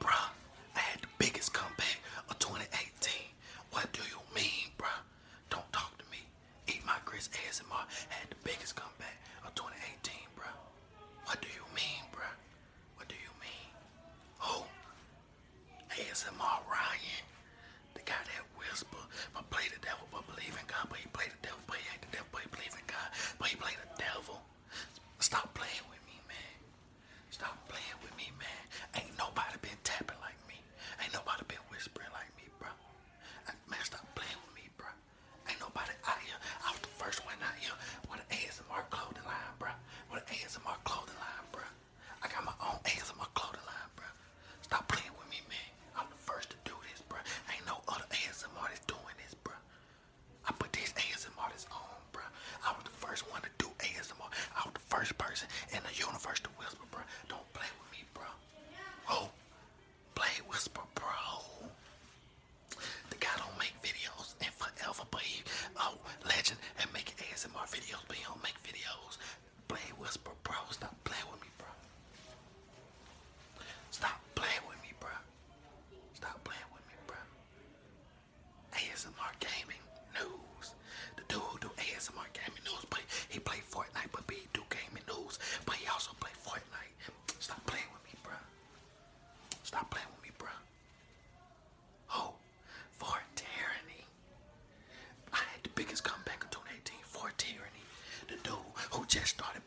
Bruh, I had the biggest comeback of 2018. What do you mean, bruh? Don't talk to me. Eat my Chris ASMR had the biggest comeback of 2018, bruh. What do you mean, bruh? What do you mean? Oh, ASMR Ryan, the guy that whisper, but play the devil, but believe in God, but he play ASMR gaming news. The dude who do ASMR gaming news, but he play Fortnite, but he do gaming news, but he also play Fortnite. Stop playing with me, bruh. Stop playing with me, bruh. Oh, for tyranny. I had the biggest comeback in 2018 for tyranny. The dude who just started